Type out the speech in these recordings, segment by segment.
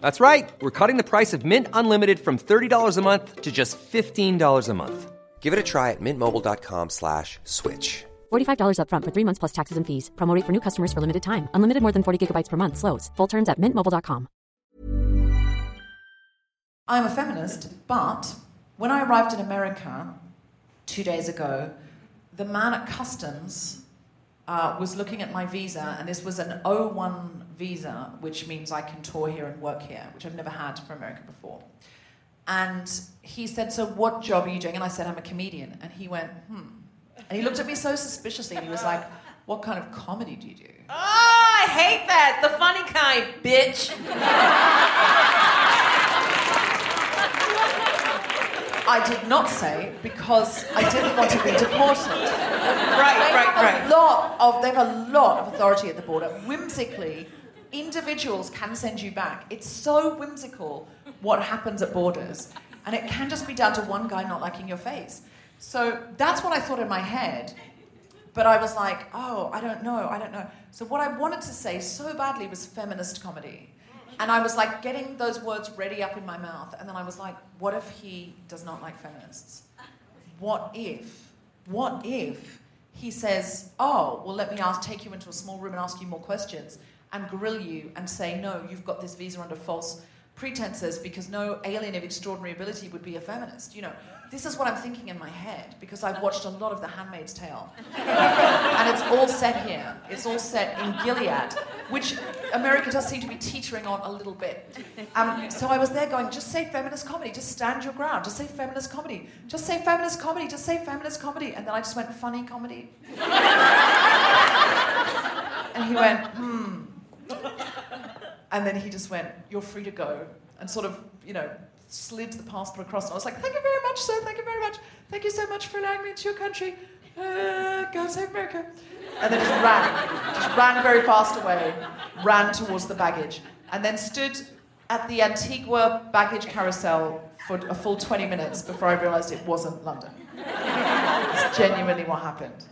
That's right. We're cutting the price of Mint Unlimited from $30 a month to just $15 a month. Give it a try at mintmobile.com slash switch. $45 upfront for three months plus taxes and fees. Promo rate for new customers for limited time. Unlimited more than 40 gigabytes per month. Slows. Full terms at mintmobile.com. I'm a feminist, but when I arrived in America two days ago, the man at customs uh, was looking at my visa, and this was an O1 visa, which means I can tour here and work here, which I've never had for America before. And he said, So what job are you doing? And I said, I'm a comedian. And he went, Hmm. And he looked at me so suspiciously, and he was like, What kind of comedy do you do? Oh, I hate that. The funny kind, bitch. I did not say because I didn't want to be deported. Right, right, right. A lot of, they have a lot of authority at the border. Whimsically, individuals can send you back. It's so whimsical what happens at borders. And it can just be down to one guy not liking your face. So that's what I thought in my head. But I was like, oh, I don't know, I don't know. So what I wanted to say so badly was feminist comedy. And I was like getting those words ready up in my mouth. And then I was like, what if he does not like feminists? What if, what if he says, oh, well, let me ask, take you into a small room and ask you more questions and grill you and say, no, you've got this visa under false pretenses because no alien of extraordinary ability would be a feminist. You know, this is what I'm thinking in my head because I've watched a lot of The Handmaid's Tale. and it's all set here. It's all set in Gilead, which America does seem to be teetering on a little bit. Um, so I was there going, just say feminist comedy, just stand your ground, just say feminist comedy, just say feminist comedy, just say feminist comedy. And then I just went, funny comedy. and he went, hmm. And then he just went, You're free to go. And sort of, you know, slid the passport across. And I was like, Thank you very much, sir. Thank you very much. Thank you so much for allowing me into your country. Uh, go save America. And then just ran. Just ran very fast away. Ran towards the baggage. And then stood at the Antigua baggage carousel for a full 20 minutes before I realized it wasn't London. It's genuinely what happened.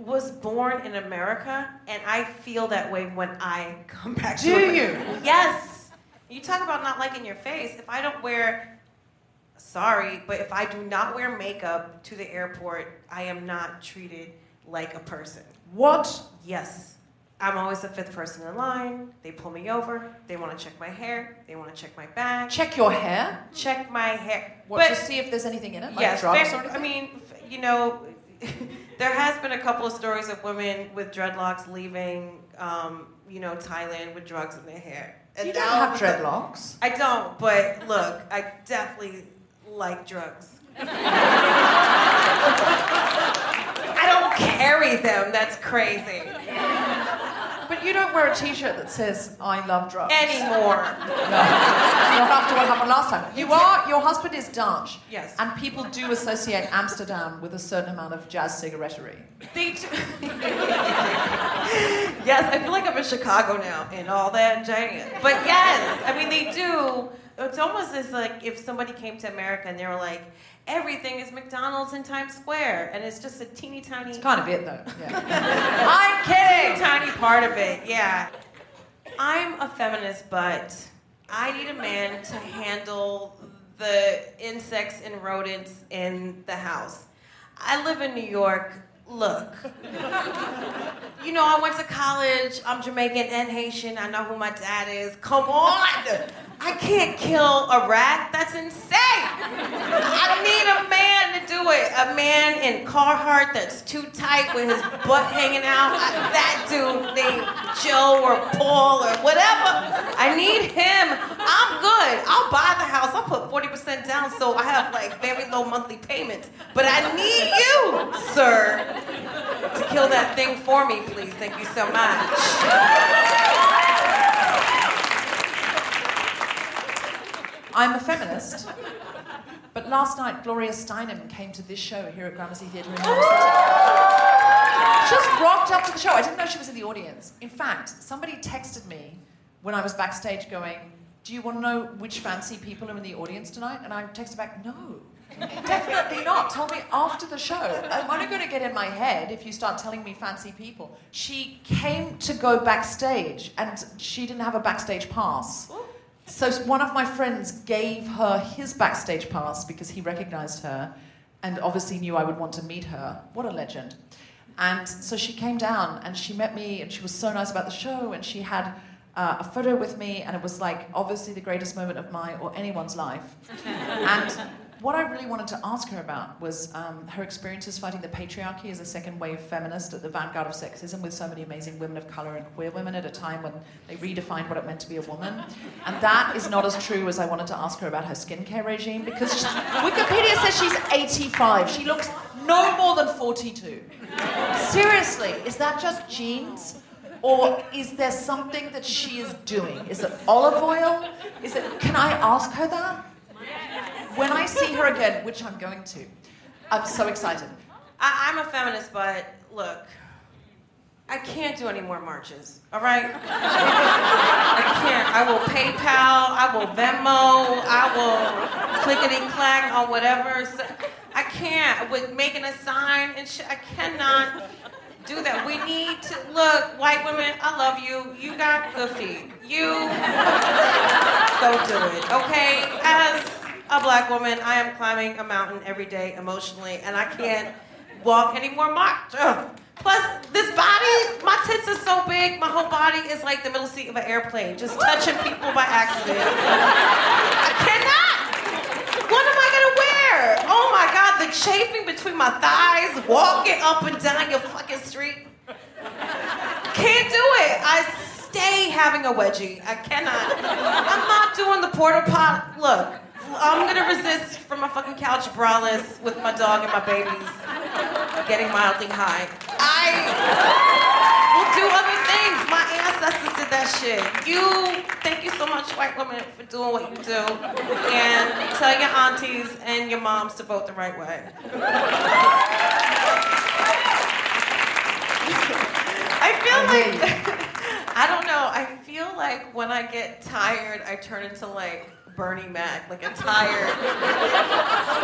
Was born in America, and I feel that way when I come back to Do America. you? Yes. You talk about not liking your face. If I don't wear sorry, but if I do not wear makeup to the airport, I am not treated like a person. What? Yes. I'm always the fifth person in line. They pull me over. They want to check my hair. They want to check my bag. Check your hair? Check my hair. What, to see if there's anything in it? Like yes, drugs or anything? I mean, you know, there has been a couple of stories of women with dreadlocks leaving, um, you know, Thailand with drugs in their hair. And you don't have dreadlocks. I don't, but look, I definitely like drugs. I don't carry them. That's crazy. But you don't wear a t-shirt that says "I love drugs" Anymore. No, not after what happened last time. You are. Your husband is Dutch. Yes. And people do associate Amsterdam with a certain amount of jazz cigarettery. They do. yes, I feel like I'm in Chicago now and all that giant. But yes, I mean they do. It's almost as like if somebody came to America and they were like, everything is McDonald's in Times Square, and it's just a teeny tiny, It's Kind of it though. Yeah. I'm kidding. tiny part of it. Yeah. I'm a feminist, but I need a man to handle the insects and rodents in the house. I live in New York. Look, you know, I went to college. I'm Jamaican and Haitian. I know who my dad is. Come on! I can't kill a rat. That's insane. I need a man to do it. A man in Carhartt that's too tight with his butt hanging out. I- that dude named Joe or Paul or whatever. I need him. I'm good. I'll buy the house. I'll put 40% down so I have like very low monthly payments. But I need you, sir, to kill that thing for me, please. Thank you so much. I'm a feminist. But last night, Gloria Steinem came to this show here at Gramercy Theatre in New York City. Just rocked up to the show. I didn't know she was in the audience. In fact, somebody texted me when I was backstage going, Do you want to know which fancy people are in the audience tonight? And I texted back, No, definitely not. Tell me after the show. I'm only going to get in my head if you start telling me fancy people. She came to go backstage and she didn't have a backstage pass. So one of my friends gave her his backstage pass because he recognized her and obviously knew I would want to meet her. What a legend. And so she came down and she met me and she was so nice about the show and she had uh, a photo with me and it was like obviously the greatest moment of my or anyone's life. and what I really wanted to ask her about was um, her experiences fighting the patriarchy as a second wave feminist at the vanguard of sexism with so many amazing women of color and queer women at a time when they redefined what it meant to be a woman. And that is not as true as I wanted to ask her about her skincare regime because Wikipedia says she's 85. She looks no more than 42. Seriously, is that just genes? Or is there something that she is doing? Is it olive oil? Is it can I ask her that? When I see her again, which I'm going to, I'm so excited. I, I'm a feminist, but look, I can't do any more marches. All right? I can't. I will PayPal. I will Venmo. I will clickety clack on whatever. So- I can't. With making a sign and shit, I cannot do that. We need to look, white women. I love you. You got good feet. You go do it, okay? As a black woman, I am climbing a mountain every day emotionally, and I can't walk any more march. Plus, this body, my tits are so big, my whole body is like the middle seat of an airplane, just touching people by accident. I cannot. What am I gonna wear? Oh my God, the chafing between my thighs, walking up and down your fucking street. Can't do it. I stay having a wedgie. I cannot. I'm not doing the porta pot. Look, I'm gonna resist from my fucking couch braless with my dog and my babies getting mildly high. I will do other things. My ancestors did that shit. You, thank you so much, white women, for doing what you do. And tell your aunties and your moms to vote the right way. I feel like I don't know. I feel like when I get tired, I turn into like Bernie Mac, like a tired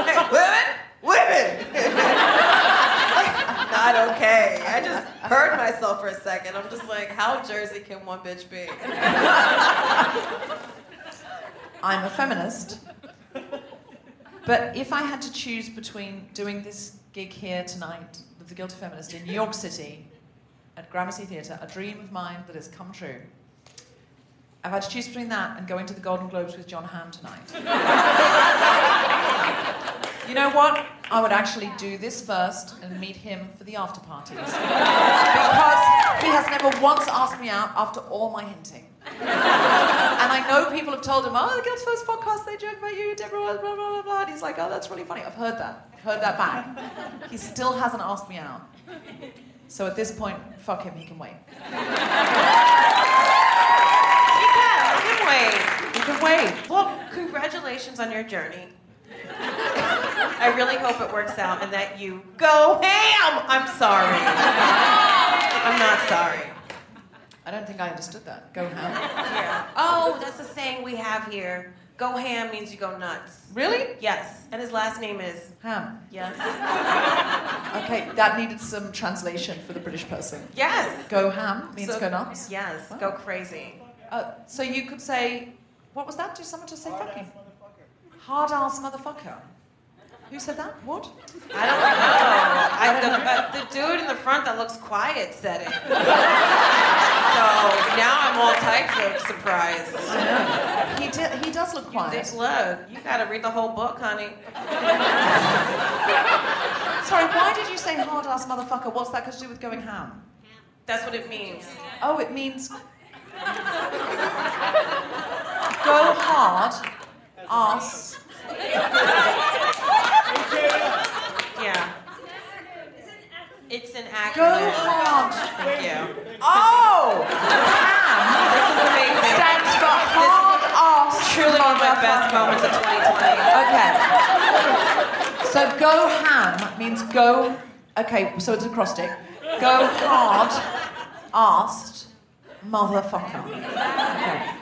like, women, women. Not okay. I just heard myself for a second. I'm just like, how Jersey can one bitch be? I'm a feminist. But if I had to choose between doing this gig here tonight with the Guilty Feminist in New York City at Gramercy Theatre, a dream of mine that has come true, I've had to choose between that and going to the Golden Globes with Jon Hamm tonight. you know what? I would actually do this first and meet him for the after parties. because he has never once asked me out after all my hinting. and I know people have told him, oh, the Girls First podcast, they joke about you, Deborah, blah, blah, blah, blah. And he's like, oh, that's really funny. I've heard that. I've heard that back. He still hasn't asked me out. So at this point, fuck him, he can wait. Can, you can wait. Can wait. Well, congratulations on your journey. I really hope it works out and that you go ham. I'm sorry. I'm not sorry. I don't think I understood that. Go ham. Yeah. Oh, that's a saying we have here. Go ham means you go nuts. Really? Yes. And his last name is Ham. yes. Okay, that needed some translation for the British person. Yes. Go ham means So- go nuts. Yes. Wow. Go crazy. Uh, so you could say, what was that? Do someone just say fucking? Hard ass motherfucker. Who said that? What? I don't know. I, the, the dude in the front that looks quiet said it. So now I'm all types of surprised. He did. He does look quiet. Dick, look, you gotta read the whole book, honey. Sorry, why did you say hard ass motherfucker? What's that got to do with going ham? That's what it means. Oh, it means go hard, ass. Yeah. It's an acronym. Go hard. Thank you. Oh, ham This is amazing. stands for hard ass. Truly one of my best moments of 2020. Okay. So go ham means go. Okay, so it's an acrostic. Go hard, asked, motherfucker. Okay.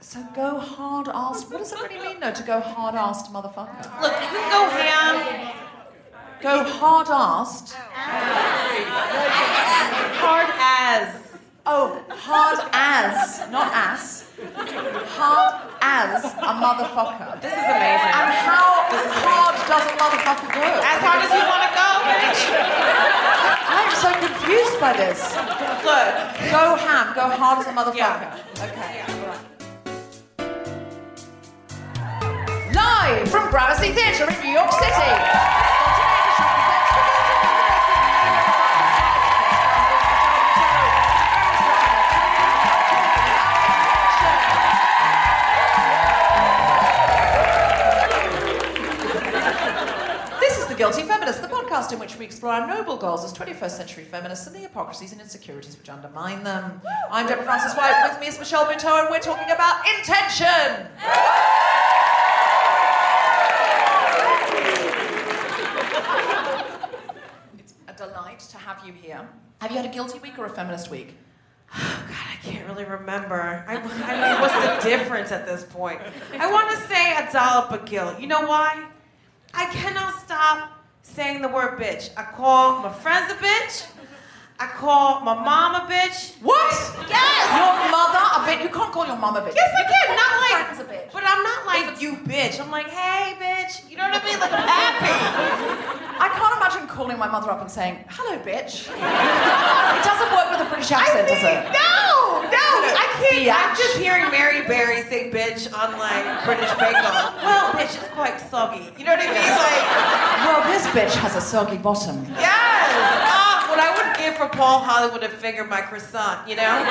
So go hard asked. What does it really mean though to go hard asked motherfucker? Look, you can go ham. Go hard asked. Hard as. Oh, hard as, not ass. Hard as a motherfucker. This is amazing. And how hard does a motherfucker go? As hard as you want to go, bitch. I am so confused by this. Look. Go ham, go hard as a motherfucker. Yeah. Okay. Live from Gramercy Theatre in New York City. The Feminist, the podcast in which we explore our noble goals as 21st century feminists and the hypocrisies and insecurities which undermine them. I'm Deborah Frances-White, with me is Michelle Buteau, and we're talking about intention. It's a delight to have you here. Have you had a guilty week or a feminist week? Oh, God, I can't really remember. I, I mean, what's the difference at this point? I want to say a dollop of guilt. You know why? I cannot stop saying the word bitch. I call my friends a bitch. I call my mom a bitch. What? Yes! Your mother a bitch? You can't call your mom a bitch. Yes, I can. Not like, a bitch. but I'm not like you, bitch. I'm like, hey, bitch. You know what I mean? Like I'm happy. I can't imagine calling my mother up and saying, hello, bitch. it doesn't work with a British accent, does it? No, no, I can't. I'm just hearing Mary Berry say bitch on like British Bake Off. Well, bitch is quite soggy. You know what I mean? Like, Well, this bitch has a soggy bottom. yes. Ah, what I would for Paul Hollywood to finger my croissant, you know?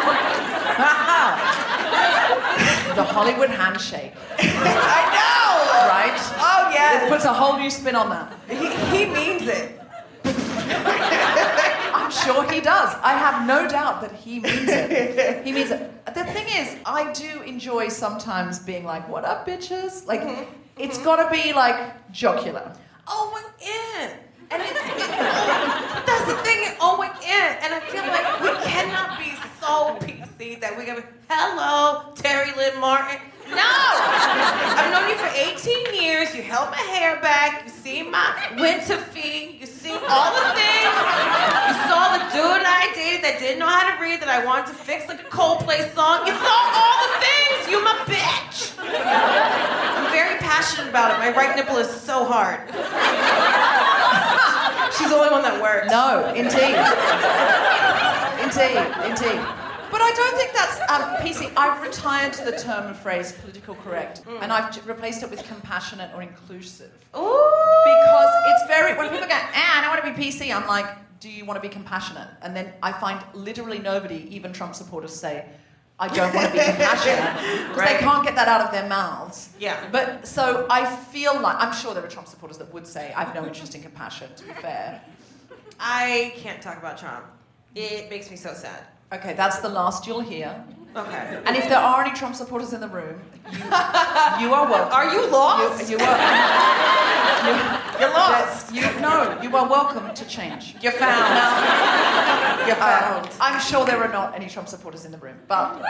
the Hollywood handshake, I know. right? Oh yeah. It puts a whole new spin on that. He, he means it. I'm sure he does. I have no doubt that he means it. He means it. The thing is, I do enjoy sometimes being like, what up, bitches? Like, mm-hmm. it's gotta be like jocular. Oh, went in. And it's, it, that's the thing, it went in. And I feel like we cannot be so PC that we're gonna be, hello, Terry Lynn Martin. No! I've known you for 18 years. You held my hair back. You see my winter feet. You see all the things. You saw the dude I dated that didn't know how to read that I wanted to fix like a Coldplay song. You saw all the things. You my bitch. I'm very passionate about it. My right nipple is so hard. She's the only one that works. No, indeed. indeed, indeed. But I don't think that's um, PC. I've retired to the term and phrase political correct, Mm. and I've replaced it with compassionate or inclusive. Ooh. Because it's very, when people go, ah, I don't want to be PC, I'm like, do you want to be compassionate? And then I find literally nobody, even Trump supporters, say, I don't want to be compassionate. Because Right. they can't get that out of their mouths. Yeah. But so I feel like, I'm sure there are Trump supporters that would say, I have no interest in compassion, to be fair. I can't talk about Trump. It makes me so sad. Okay, that's the last you'll hear. Okay. And if there are any Trump supporters in the room, you, you are welcome. Are you lost? You, you are. You, You're lost. You, no, you are welcome to change. You're found. You're Uh, found. I'm sure there are not any Trump supporters in the room, but if,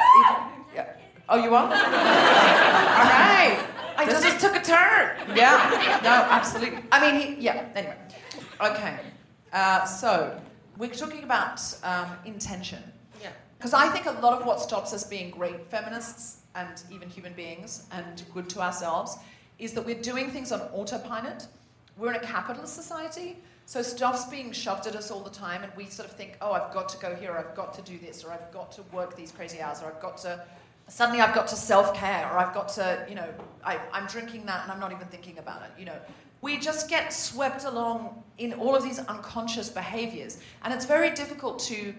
yeah. oh, you are. All right. I this just just took a turn. yeah. No, absolutely. I mean, he, yeah. Anyway, okay. Uh, so we're talking about um, intention. Because I think a lot of what stops us being great feminists and even human beings and good to ourselves is that we're doing things on autopilot. We're in a capitalist society, so stuff's being shoved at us all the time, and we sort of think, oh, I've got to go here, or I've got to do this, or I've got to work these crazy hours, or I've got to. Suddenly, I've got to self care, or I've got to, you know, I, I'm drinking that and I'm not even thinking about it, you know. We just get swept along in all of these unconscious behaviors, and it's very difficult to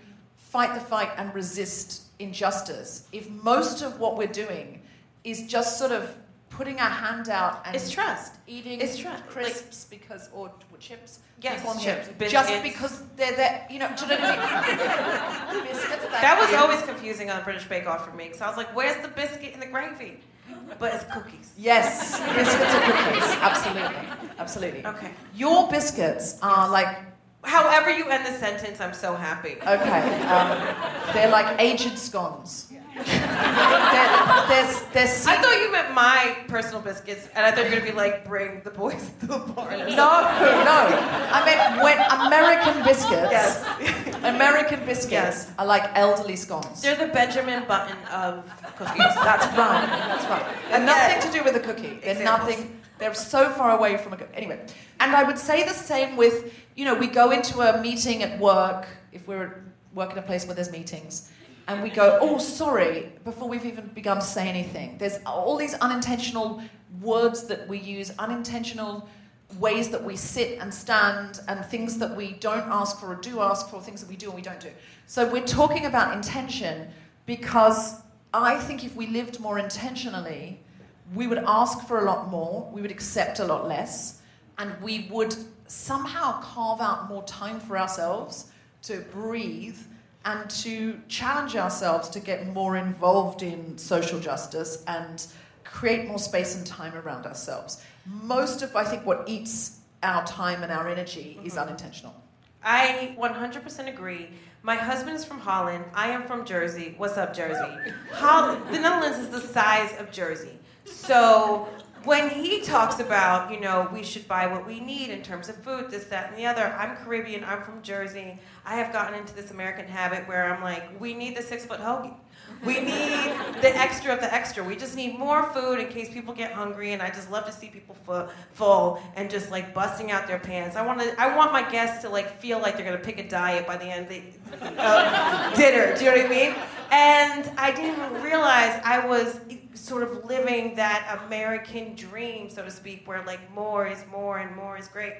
fight the fight and resist injustice if most of what we're doing is just sort of putting our hand out and It's trust. eating It's trust. crisps because or, chips Yes, chips, biscuits. just because they're there you know do you know what I mean biscuits thank That was always confusing on British Bake Off for me because I was like, where's the biscuit and the gravy? But it's cookies. yes biscuits are cookies absolutely absolutely Okay. your biscuits are like However you end the sentence, I'm so happy. Okay, um, they're like aged scones. they're, there's, there's I thought you meant my personal biscuits, and I thought you were gonna be like, bring the boys to the barn. no, no. I meant when American biscuits. Yes. American biscuits Yes. are like elderly scones. They're the Benjamin Button of cookies. That's right. That's right. And Okay. nothing to do with a cookie. They're Examples. nothing. They're so far away from a cookie. Anyway, and I would say the same with you know we go into a meeting at work if we're working in a place where there's meetings. And we go, oh, sorry, before we've even begun to say anything. There's all these unintentional words that we use, unintentional ways that we sit and stand, and things that we don't ask for or do ask for, things that we do and we don't do. So we're talking about intention because I think if we lived more intentionally, we would ask for a lot more, we would accept a lot less, and we would somehow carve out more time for ourselves to breathe and to challenge ourselves to get more involved in social justice and create more space and time around ourselves. Most of, I think, what eats our time and our energy is mm-hmm. unintentional. I 100% agree. My husband is from Holland. I am from Jersey. What's up, Jersey? Hol- the Netherlands is the size of Jersey. So when he talks about, you know, we should buy what we need in terms of food, this, that, and the other, I'm Caribbean, I'm from Jersey. I have gotten into this American habit where I'm like, we need the six foot hoagie. We need the extra of the extra. We just need more food in case people get hungry, and I just love to see people fu- full and just like busting out their pants. I want to. I want my guests to like feel like they're gonna pick a diet by the end of the of dinner. Do you know what I mean? And I didn't even realize I was sort of living that American dream, so to speak, where like more is more and more is great.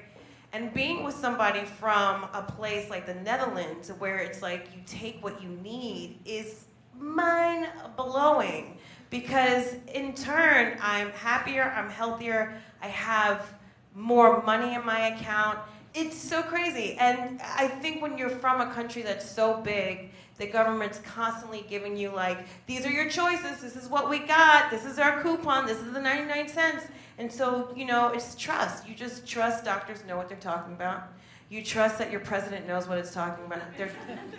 And being with somebody from a place like the Netherlands, where it's like you take what you need, is mind blowing. Because in turn, I'm happier, I'm healthier, I have more money in my account. It's so crazy. And I think when you're from a country that's so big, the government's constantly giving you, like, these are your choices, this is what we got, this is our coupon, this is the 99 cents. And so, you know, it's trust. You just trust doctors know what they're talking about. You trust that your president knows what it's talking about. They're,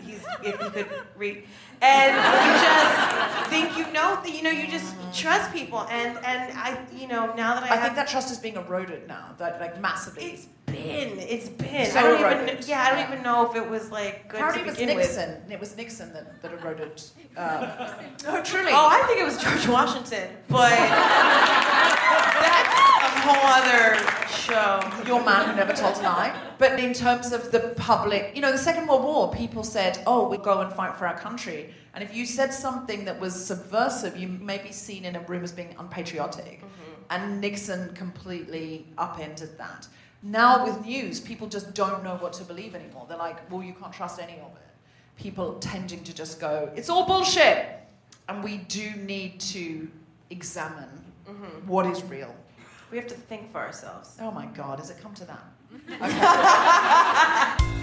he's, if he could read, and you just think you know. That you know, you just trust people. And and I, you know, now that I, I have, think that trust is being eroded now, that, like massively. it's been, it's been. So I don't even, eroded. yeah, I don't Yeah. know know if it was like good Apparently to it was begin with. Nixon. It was Nixon that, that eroded. Uh, no, truly. Oh, I think it was George Washington, but that's a whole other show. Your man who never told a lie. But in terms of the public, you know, the Second World War, people said, oh, we go and fight for our country. And if you said something that was subversive, you may be seen in a room as being unpatriotic. And Nixon completely upended that. Now with news, people just don't know what to believe anymore. They're like, well, you can't trust any of it. People tending to just go, it's all bullshit. And we do need to examine mm-hmm. what is real. We have to think for ourselves. Oh my God, has it come to that?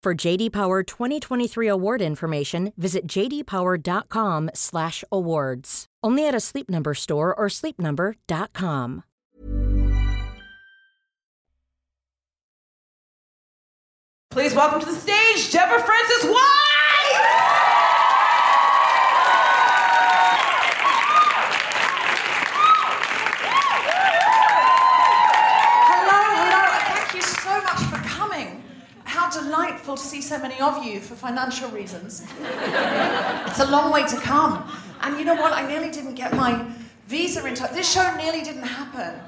For JD Power 2023 award information, visit jdpower.com/awards. Only at a Sleep Number store or sleepnumber.com. Please welcome to the stage Deborah Frances-White! Hello, hello. Thank you so much for coming. How delightful to see so many of you for financial reasons. it's a long way to come. And you know what? I nearly didn't get my visa in time. This show nearly didn't happen.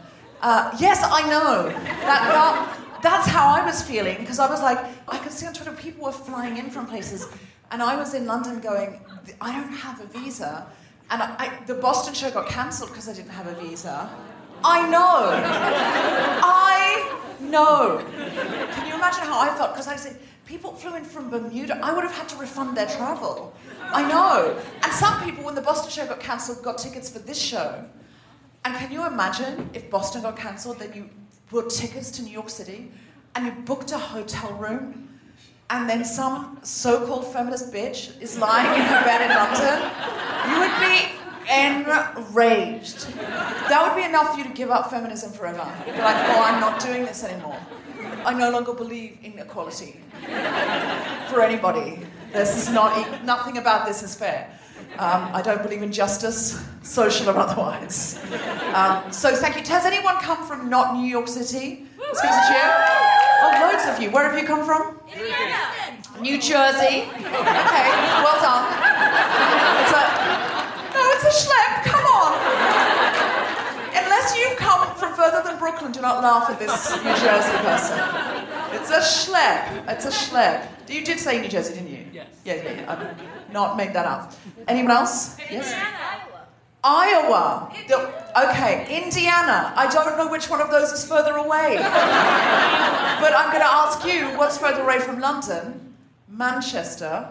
Uh, yes, I know. That, that- that's how I was feeling because I was like, I could see on Twitter people were flying in from places, and I was in London going, I don't have a visa. And I, I, the Boston show got cancelled because I didn't have a visa. I know. I know. Can you imagine how I felt? Because I said, people flew in from Bermuda. I would have had to refund their travel. I know. And some people, when the Boston show got cancelled, got tickets for this show. And can you imagine if Boston got cancelled, then you bought tickets to New York City and you booked a hotel room, and then some so called feminist bitch is lying in her bed in London? You would be enraged. That would be enough for you to give up feminism forever. You'd be like, oh, I'm not doing this anymore. I no longer believe in equality for anybody. This is not, nothing about this is fair. Um, I don't believe in justice, social or otherwise. Um, so thank you. Has anyone come from not New York City? Let's give us a cheer. Oh, loads of you. Where have you come from? New Jersey. Okay, well done. It's a a schlep. Come on. Unless you've come from further than Brooklyn, do not laugh at this New Jersey person. It's a schlep. It's a schlep. You did say New Jersey, didn't you? Yes. Yeah, yeah, yeah. I've not made that up. Anyone else? Yes. Iowa. The- okay, Indiana. I don't know which one of those is further away. but I'm going to ask you what's further away from London? Manchester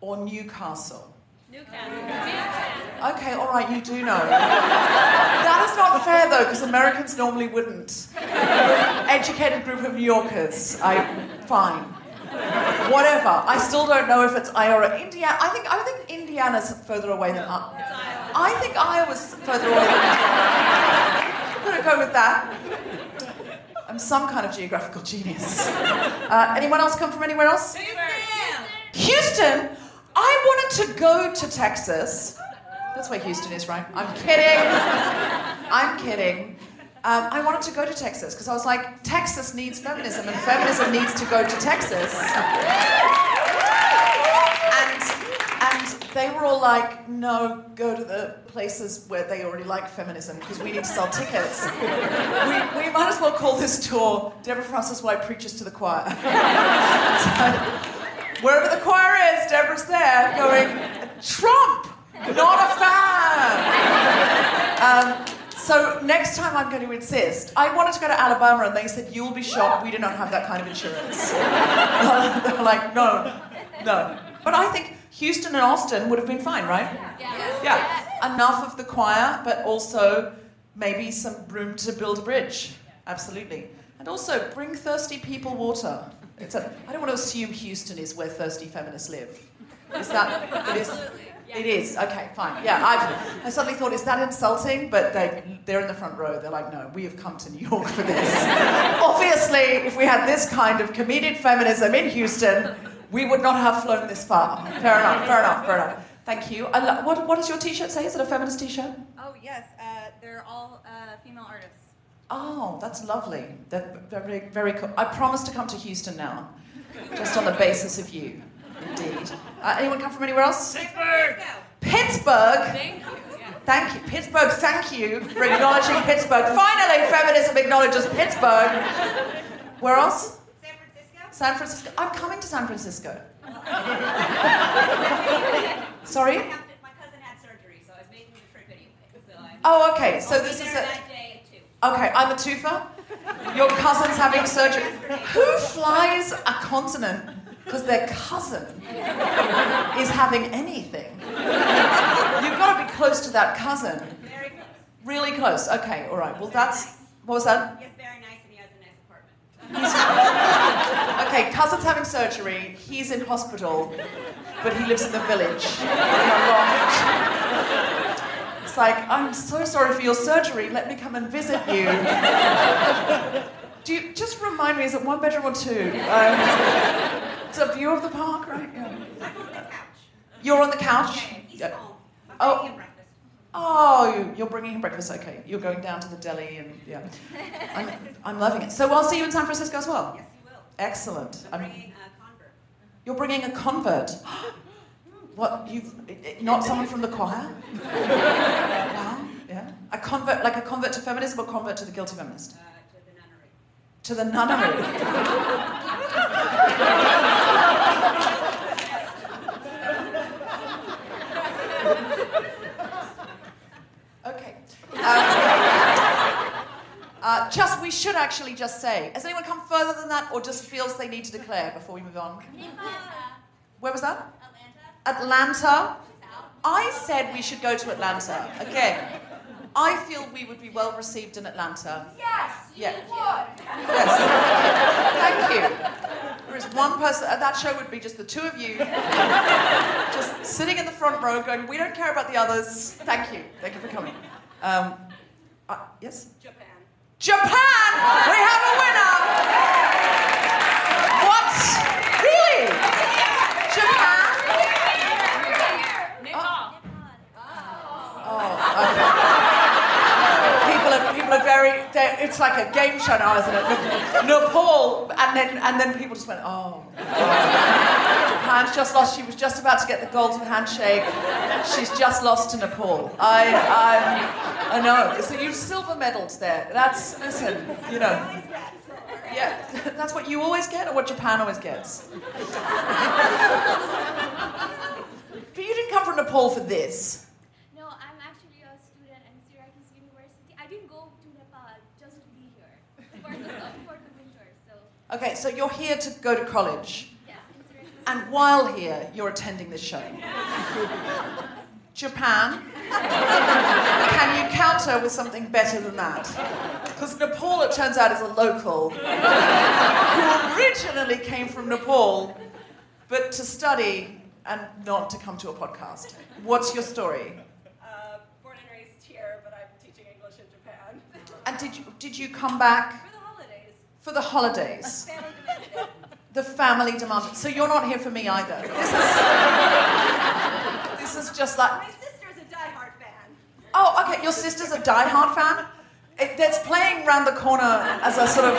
or Newcastle? Okay, all right, you do know. that is not fair though, because Americans normally wouldn't. You're educated group of New Yorkers. I fine. Whatever. I still don't know if it's Iowa or Indiana. I think I think Indiana's further away than I. I think Iowa's further away than Indiana. I'm gonna go with that. I'm some kind of geographical genius. Uh, anyone else come from anywhere else? Houston. I wanted to go to Texas. That's where Houston is, right? I'm kidding. I'm kidding. Um, I wanted to go to Texas because I was like, Texas needs feminism, and feminism needs to go to Texas. And and they were all like, no, go to the places where they already like feminism because we need to sell tickets. we, we might as well call this tour Deborah Frances-White Preaches to the Choir. so, wherever the choir is, Deborah's there going, Trump, not a fan. Um, so next time I'm going to insist. I wanted to go to Alabama and they said, You'll be shocked, we do not have that kind of insurance. they were like, No, no. But I think Houston and Austin would have been fine, right? Yeah. Yeah. Enough of the choir, but also maybe some room to build a bridge. Absolutely. And also bring thirsty people water. It's a, I don't want to assume Houston is where thirsty feminists live. Is that? It is. It is. Okay, fine. Yeah, I've, I suddenly thought, is that insulting? But they, they're in the front row. They're like, no, we have come to New York for this. Obviously, if we had this kind of comedic feminism in Houston, we would not have flown this far. Fair enough, fair enough, fair enough. Thank you. Lo- what, what does your t shirt say? Is it a feminist t shirt? Oh yes, uh, they're all uh, female artists. Oh, that's lovely. That's very, very cool. I promise to come to Houston now, just on the basis of you. Indeed. Uh, anyone come from anywhere else? Pittsburgh. Pittsburgh. Thank you. Yeah. Thank you, Pittsburgh. Thank you for acknowledging Pittsburgh. Finally, feminism acknowledges Pittsburgh. Where else? San Francisco. San Francisco. I'm coming to San Francisco. Sorry. I my cousin had surgery, so I was making the trip anyway. So Oh, okay. So this is a. that day at two. Okay, I'm a twofer. Your cousin's having surgery. Who flies a continent because their cousin is having anything? You've got to be close to that cousin. Very close. Really close. Okay, all right. Well, that's. What was that? He's very nice and he has a nice apartment. Okay, cousin's having surgery. He's in hospital, but he lives in the village. In a loft. It's like, I'm so sorry for your surgery. Let me come and visit you. Do you just remind me? Is it one bedroom or two? Um, it's a view of the park, right? Yeah. I'm on the couch. You're on the couch. Yeah. Oh. making him breakfast. Oh, you- you're bringing him breakfast. Okay, you're going down to the deli, and yeah, I'm, I'm loving it. So I'll see you in San Francisco as well. Yes, you will. Excellent. I'm I'm- bringing a convert. You're bringing a convert. What you've not someone from the choir? Wow. Yeah. A convert, like a convert to feminism, or convert to the guilty feminist? Uh, to the nunnery. To the nunnery. Okay. Um, uh, just, we should actually just say, has anyone come further than that, or just feels they need to declare before we move on? Where was that? Atlanta. I said we should go to Atlanta. Okay. I feel we would be well received in Atlanta. Yes. Yeah. Yes. Thank you. There is one person, uh, that show would be just the two of you, just sitting in the front row going, we don't care about the others. Thank you. Thank you for coming. Um, uh, yes? Japan. Japan! We have a winner! Very, it's like a game show now, isn't it? Nepal, and then, and then people just went, oh. Japan's just lost, she was just about to get the golden handshake. She's just lost to Nepal. I, I, I know. So you've silver medaled there. That's, listen, you know. Yeah, that's what you always get, or what Japan always gets. But you didn't come from Nepal for this. No, I'm actually a student at Syracuse University. I didn't go to Nepal just be here for the, for the winter. So, Okay, so you're here to go to college, yes, and while here, you're attending this show. Japan. Can you counter with something better than that? Because Nepal, it turns out, is a local who originally came from Nepal, but to study and not to come to a podcast. What's your story? Did you, did you come back For the holidays. for the holidays? Family. The family demanded. So you're not here for me either. This is, this is just like. My sister's a diehard fan. Oh, okay. Your sister's a diehard fan. It, that's playing round the corner as a sort of.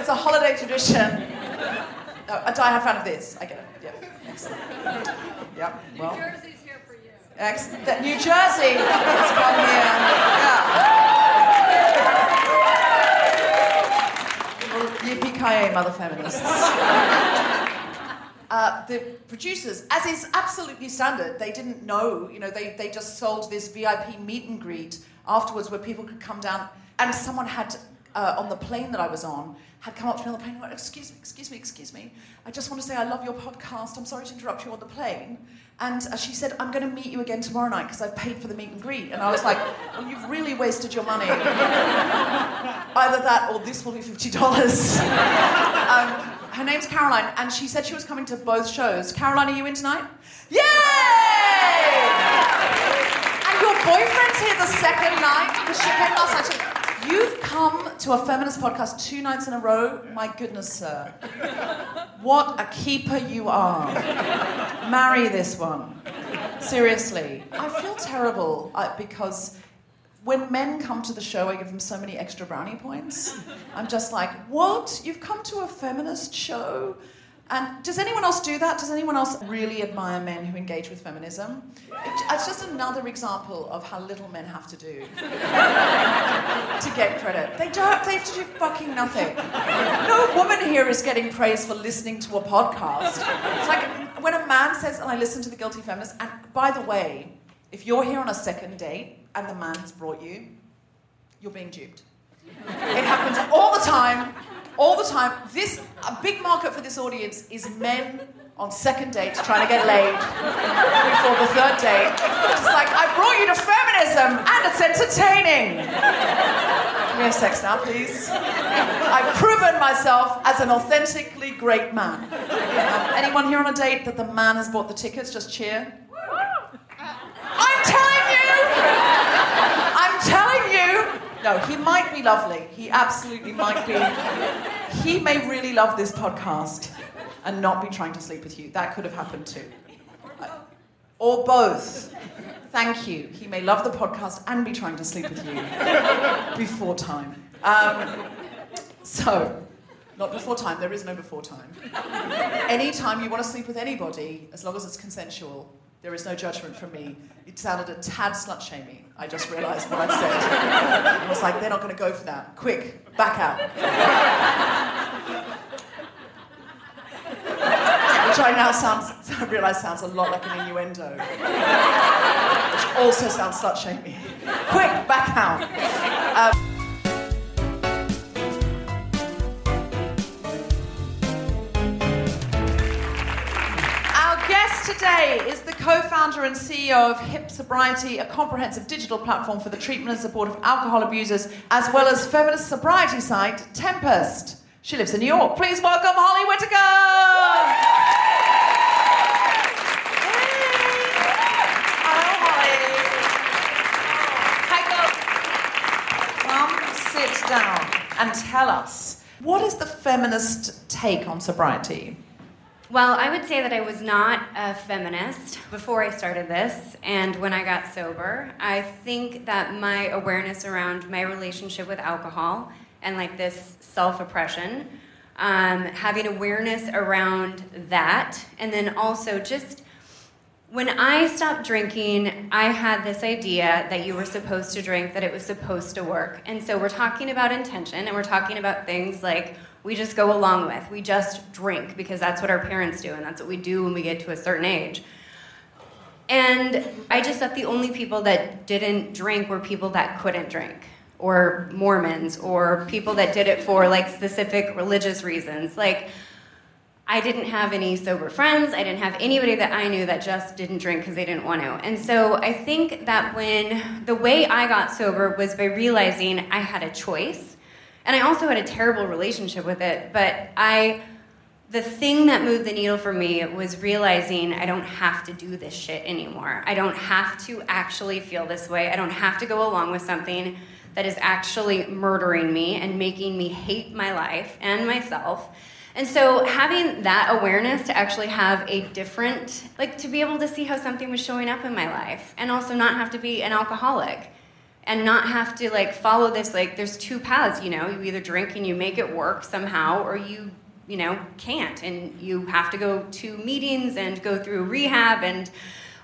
It's a holiday tradition. Oh, a diehard fan of this. I get it. Yep. Excellent. Yep. Well. That New Jersey has come here. Yeah. Well, mother feminists. Uh, the producers, as is absolutely standard, they didn't know. You know, they, they just sold this VIP meet and greet afterwards where people could come down. And someone had, uh, on the plane that I was on, had come up to me on the plane and went, Excuse me, excuse me, excuse me. I just want to say I love your podcast. I'm sorry to interrupt you on the plane. And uh, she said, I'm going to meet you again tomorrow night because I've paid for the meet and greet. And I was like, Well, you've really wasted your money. Either that or this will be $50. um, her name's Caroline, and she said she was coming to both shows. Caroline, are you in tonight? Yay! And your boyfriend's here the second night because she came last night. You've come to a feminist podcast two nights in a row. My goodness, sir. What a keeper you are. Marry this one. Seriously. I feel terrible uh, because when men come to the show, I give them so many extra brownie points. I'm just like, what? You've come to a feminist show? And does anyone else do that? Does anyone else really admire men who engage with feminism? It- It's just another example of how little men have to do to get credit. They don't, they have to do fucking nothing. No woman here is getting praise for listening to a podcast. It's like when a man says, and I listen to The Guilty Feminist, and by the way, if you're here on a second date and the man has brought you, you're being duped. It happens all the time, all the time. This a big market for this audience is men on second dates trying to get laid before the third date. It's like I brought you to feminism and it's entertaining. Can we have sex now, please? I've proven myself as an authentically great man. Um, anyone here on a date that the man has bought the tickets? Just cheer. I'm telling you! I'm telling you! No, he might be lovely. He absolutely might be. He may really love this podcast and not be trying to sleep with you. That could have happened too. Or both. Thank you. He may love the podcast and be trying to sleep with you before time. Um, so, not before time, there is no before time. Anytime you want to sleep with anybody, as long as it's consensual, there is no judgment from me. It sounded a tad slut shaming. I just realised what I'd said. I was like, they're not going to go for that. Quick, back out. Which I now sounds, I realise sounds a lot like an innuendo. Which also sounds slut shaming. Quick, back out. Um, today is the co-founder and CEO of Hip Sobriety, a comprehensive digital platform for the treatment and support of alcohol abusers, as well as feminist sobriety site Tempest. She lives in New York. Please welcome Holly Whitaker. Hello, Holly. Hi, girls. Come sit down and tell us what is the feminist take on sobriety? Well, I would say that I was not a feminist before I started this, and when I got sober, I think that my awareness around my relationship with alcohol and like this self oppression, um, having awareness around that, and then also just when I stopped drinking, I had this idea that you were supposed to drink, that it was supposed to work. And so we're talking about intention and we're talking about things like we just go along with. We just drink because that's what our parents do and that's what we do when we get to a certain age. And I just thought the only people that didn't drink were people that couldn't drink, or Mormons, or people that did it for like specific religious reasons. Like, I didn't have any sober friends. I didn't have anybody that I knew that just didn't drink because they didn't want to. And so I think that when the way I got sober was by realizing I had a choice. And I also had a terrible relationship with it, but I the thing that moved the needle for me was realizing I don't have to do this shit anymore. I don't have to actually feel this way. I don't have to go along with something that is actually murdering me and making me hate my life and myself. And so having that awareness to actually have a different, like to be able to see how something was showing up in my life and also not have to be an alcoholic and not have to like follow this like there's two paths, you know, you either drink and you make it work somehow or you you know, can't. And you have to go to meetings and go through rehab and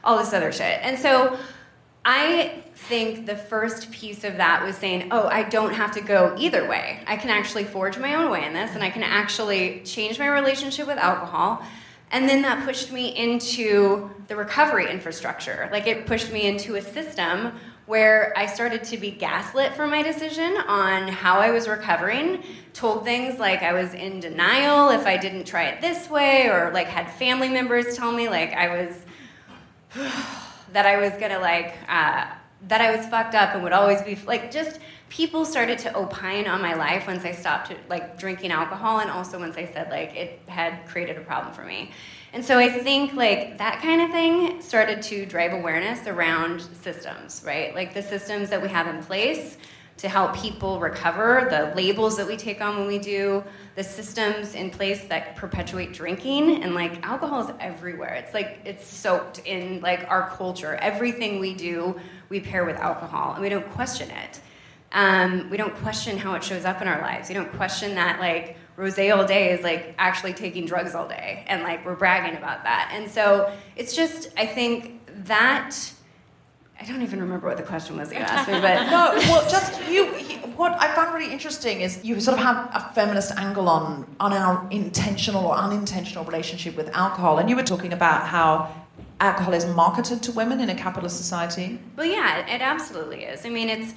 all this other shit. And so I think the first piece of that was saying, oh, I don't have to go either way. I can actually forge my own way in this, and I can actually change my relationship with alcohol. And then that pushed me into the recovery infrastructure. Like it pushed me into a system where I started to be gaslit for my decision on how I was recovering, told things like I was in denial if I didn't try it this way, or like had family members tell me like I was that I was gonna like uh, that I was fucked up and would always be like just people started to opine on my life once I stopped like drinking alcohol and also once I said like it had created a problem for me. And so I think like that kind of thing started to drive awareness around systems, right? Like the systems that we have in place to help people recover, the labels that we take on when we do, the systems in place that perpetuate drinking, and like alcohol is everywhere. It's like it's soaked in like our culture. Everything we do, we pair with alcohol, and we don't question it. Um, we don't question how it shows up in our lives. We don't question that like rose all day is like actually taking drugs all day, and like we're bragging about that. And so it's just I think that I don't even remember what the question was that you asked me, but no, well, just you. What I found really interesting is you sort of have a feminist angle on on our intentional or unintentional relationship with alcohol, and you were talking about how alcohol is marketed to women in a capitalist society. Well, yeah, it absolutely is. I mean, it's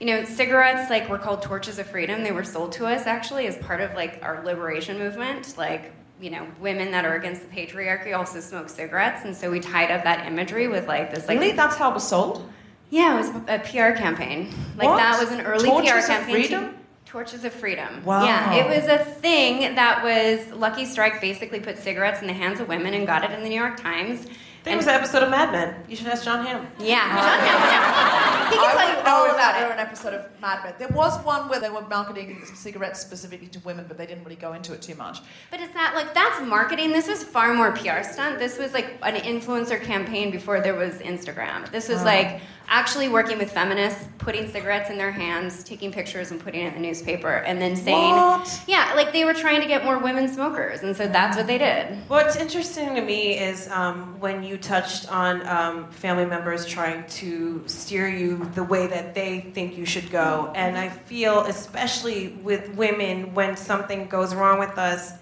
you know, cigarettes like were called torches of freedom. They were sold to us actually as part of like our liberation movement. Like you know, women that are against the patriarchy also smoke cigarettes, and so we tied up that imagery with like this. Like, really, that's how it was sold. Yeah, it was a PR campaign. Like what? that was an early Torches PR campaign. Torches of freedom? Torches of Freedom. Wow. Yeah, it was a thing that was Lucky Strike basically put cigarettes in the hands of women and got it in the New York Times. I think it was an episode of Mad Men. You should ask Jon Hamm. Yeah, Jon Hamm. He can I tell you know all about that it. were an episode of Mad Men. There was one where they were marketing cigarettes specifically to women, but they didn't really go into it too much. But it's not like that's marketing. This was far more PR stunt. This was like an influencer campaign before there was Instagram. This was Oh. like actually working with feminists, putting cigarettes in their hands, taking pictures and putting it in the newspaper, and then saying, What? yeah, like they were trying to get more women smokers, and so that's what they did. What's interesting to me is um, when you touched on um, family members trying to steer you the way that they think you should go. And I feel, especially with women, when something goes wrong with us,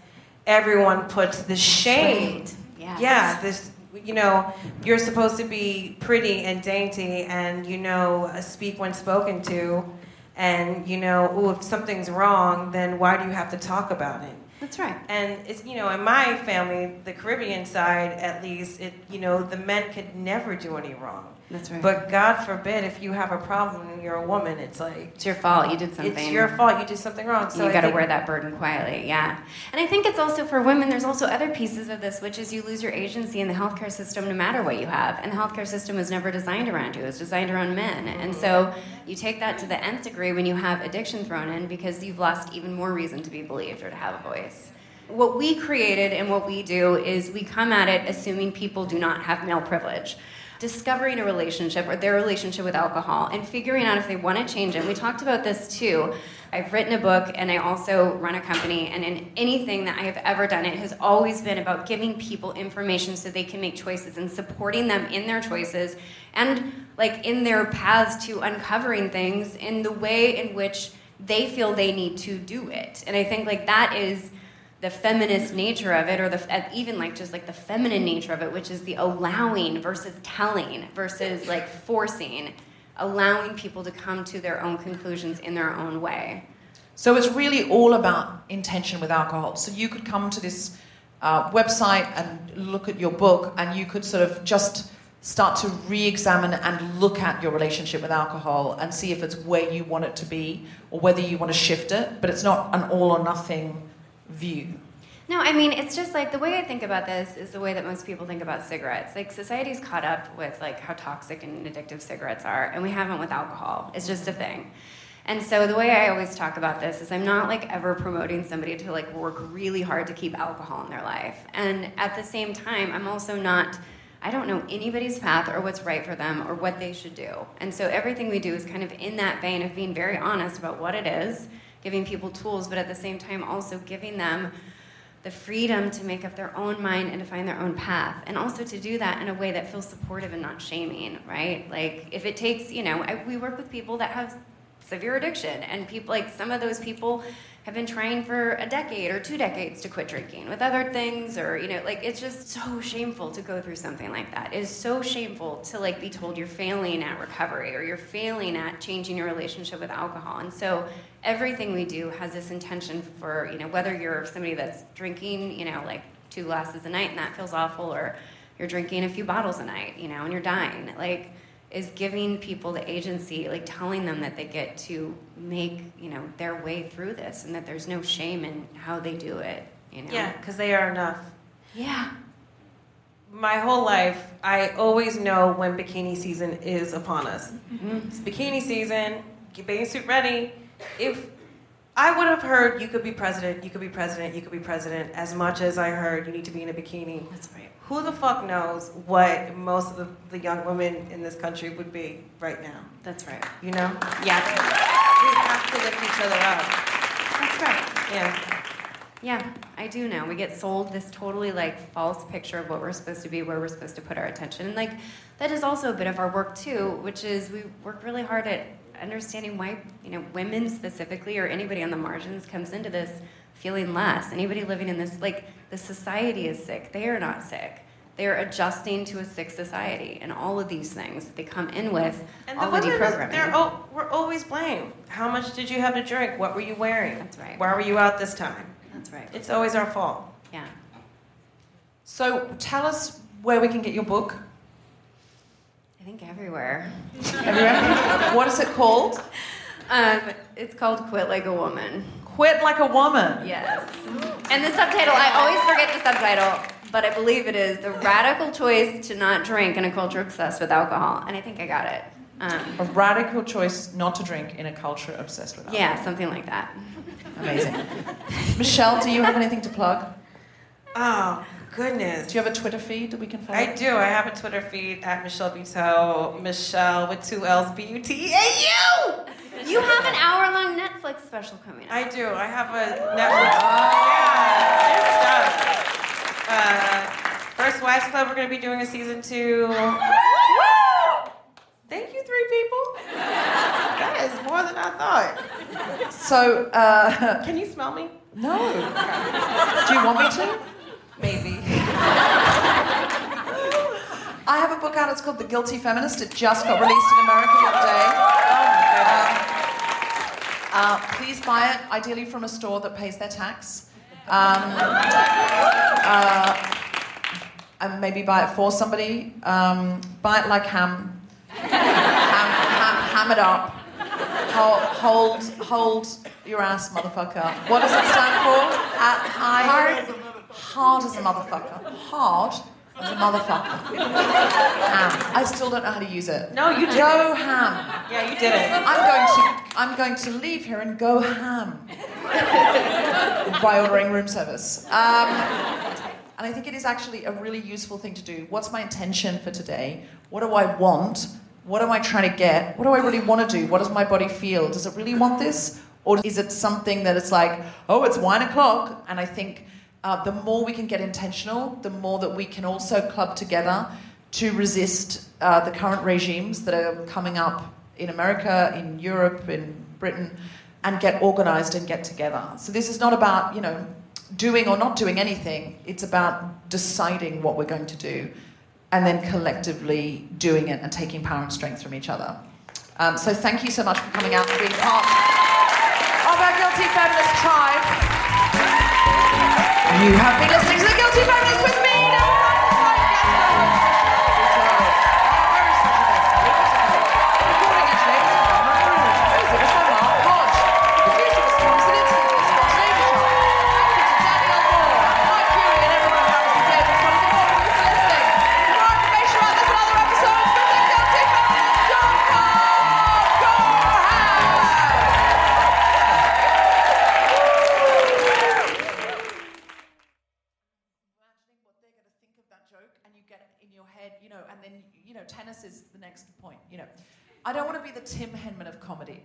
everyone puts the shame. Right. Yes. Yeah, this. You know, you're supposed to be pretty and dainty, and you know, speak when spoken to, and you know, ooh, if something's wrong, then why do you have to talk about it? That's right. And it's you know, in my family, the Caribbean side at least, it you know, the men could never do any wrong. That's right. But God forbid if you have a problem and you're a woman, it's like It's your fault. You did something. it's your fault. You did something wrong. So you got to wear that burden quietly, yeah. And I think it's also for women, there's also other pieces of this, which is you lose your agency in the healthcare system no matter what you have. And the healthcare system was never designed around you, it was designed around men. And so you take that to the nth degree when you have addiction thrown in because you've lost even more reason to be believed or to have a voice. What we created and what we do is we come at it assuming people do not have male privilege discovering a relationship or their relationship with alcohol and figuring out if they want to change it. We talked about this too. I've written a book and I also run a company, and in anything that I have ever done, it has always been about giving people information so they can make choices and supporting them in their choices and like in their paths to uncovering things in the way in which they feel they need to do it. And I think like that is the feminist nature of it or the uh, even like just like the feminine nature of it which is the allowing versus telling versus like forcing allowing people to come to their own conclusions in their own way So it's really all about intention with alcohol. So you could come to this uh, website and look at your book, and you could sort of just start to re-examine and look at your relationship with alcohol and see if it's where you want it to be or whether you want to shift it. But it's not an all or nothing view. No, I mean it's just like the way I think about this is the way that most people think about cigarettes. Like society's caught up with like how toxic and addictive cigarettes are, and we haven't with alcohol. It's just a thing. And so the way I always talk about this is I'm not like ever promoting somebody to like work really hard to keep alcohol in their life. And at the same time, I'm also not I don't know anybody's path or what's right for them or what they should do. And so everything we do is kind of in that vein of being very honest about what it is, giving people tools, but at the same time also giving them the freedom to make up their own mind and to find their own path, and also to do that in a way that feels supportive and not shaming, right? Like, if it takes, you know, I, we work with people that have severe addiction, and people, like, some of those people have been trying for a decade or two decades to quit drinking with other things or you know like it's just so shameful to go through something like that. It is so shameful to like be told you're failing at recovery or you're failing at changing your relationship with alcohol. And so everything we do has this intention for you know whether you're somebody that's drinking you know like two glasses a night and that feels awful or you're drinking a few bottles a night you know and you're dying like is giving people the agency, like telling them that they get to make, you know, their way through this and that there's no shame in how they do it, you know? Yeah, because they are enough. Yeah. My whole life, I always know when bikini season is upon us. Mm-hmm. It's bikini season, get bathing suit ready. If I would have heard you could be president, you could be president, you could be president, as much as I heard you need to be in a bikini. That's right. Who the fuck knows what most of the, the young women in this country would be right now? That's right. You know? Yeah. We have to lift each other up. That's right. Yeah. Yeah, I do know. We get sold this totally like false picture of what we're supposed to be, where we're supposed to put our attention. And like that is also a bit of our work too, which is we work really hard at understanding why, you know, women specifically or anybody on the margins comes into this feeling less. Anybody living in this like the society is sick. They are not sick. They are adjusting to a sick society, and all of these things that they come in with And the already women, programming. they're oh, we're always blamed. How much did you have to drink? What were you wearing? That's right. Why were you out this time? That's right. It's always our fault. Yeah. So tell us where we can get your book. I think everywhere. Everywhere. what is it called? Um, it's called Quit Like a Woman. Quit like a woman. Yes. And the subtitle, I always forget the subtitle, but I believe it is The Radical Choice to Not Drink in a Culture Obsessed with Alcohol. And I think I got it. Um, A radical choice not to drink in a culture obsessed with alcohol. yeah, something like that. Amazing. Michelle, do you have anything to plug? Oh, goodness. Do you have a Twitter feed that we can follow? I do. I have a Twitter feed at Michelle Buteau. Michelle with two L's, B U T A U. You have an hour long Netflix special coming up. I do. I have a Netflix. Yeah, good. Uh, First Wives Club, we're going to be doing a season two. Thank you, three people. That is more than I thought. So, uh, Can you smell me? no. Do you want me to? Maybe. I have a book out. It's called The Guilty Feminist. It just got released in America the other day. Um, uh, please buy it, ideally from a store that pays their tax. Um, uh, and maybe buy it for somebody. Um, buy it like ham. ham, ham, ham it up. Hold, hold, hold your ass, motherfucker. What does it stand for? Uh, hard, hard as a motherfucker. Hard as a motherfucker. Ham. I still don't know how to use it. No, you did Go ham. Yeah, you did it. I'm going to I'm going to leave here and go ham by ordering room service. Um, and I think it is actually a really useful thing to do. What's my intention for today? What do I want? What am I trying to get? What do I really want to do? What does my body feel? Does it really want this? Or is it something that it's like, oh, it's wine o'clock? And I think uh, the more we can get intentional, the more that we can also club together to resist uh, the current regimes that are coming up in America, in Europe, in Britain, and get organized and get together. So this is not about, you know, doing or not doing anything. It's about deciding what we're going to do and then collectively doing it and taking power and strength from each other. Um, so thank you so much for coming out and being part of our Guilty Feminist tribe. You have been listening to the Guilty Feminist with me, I don't want to be the Tim Henman of comedy.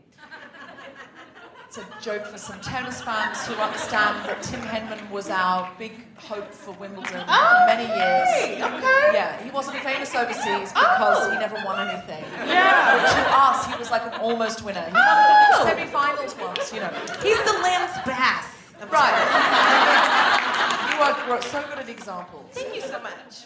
It's a joke for some tennis fans who understand that Tim Henman was our big hope for Wimbledon for oh, many years. okay. Yeah, he wasn't famous overseas because he oh. never won anything. Yeah. But to us, he was like an almost winner. He won Oh. semi-finals once, you know. He's the Lance Bass. Right. you are so good at examples. Thank you so much.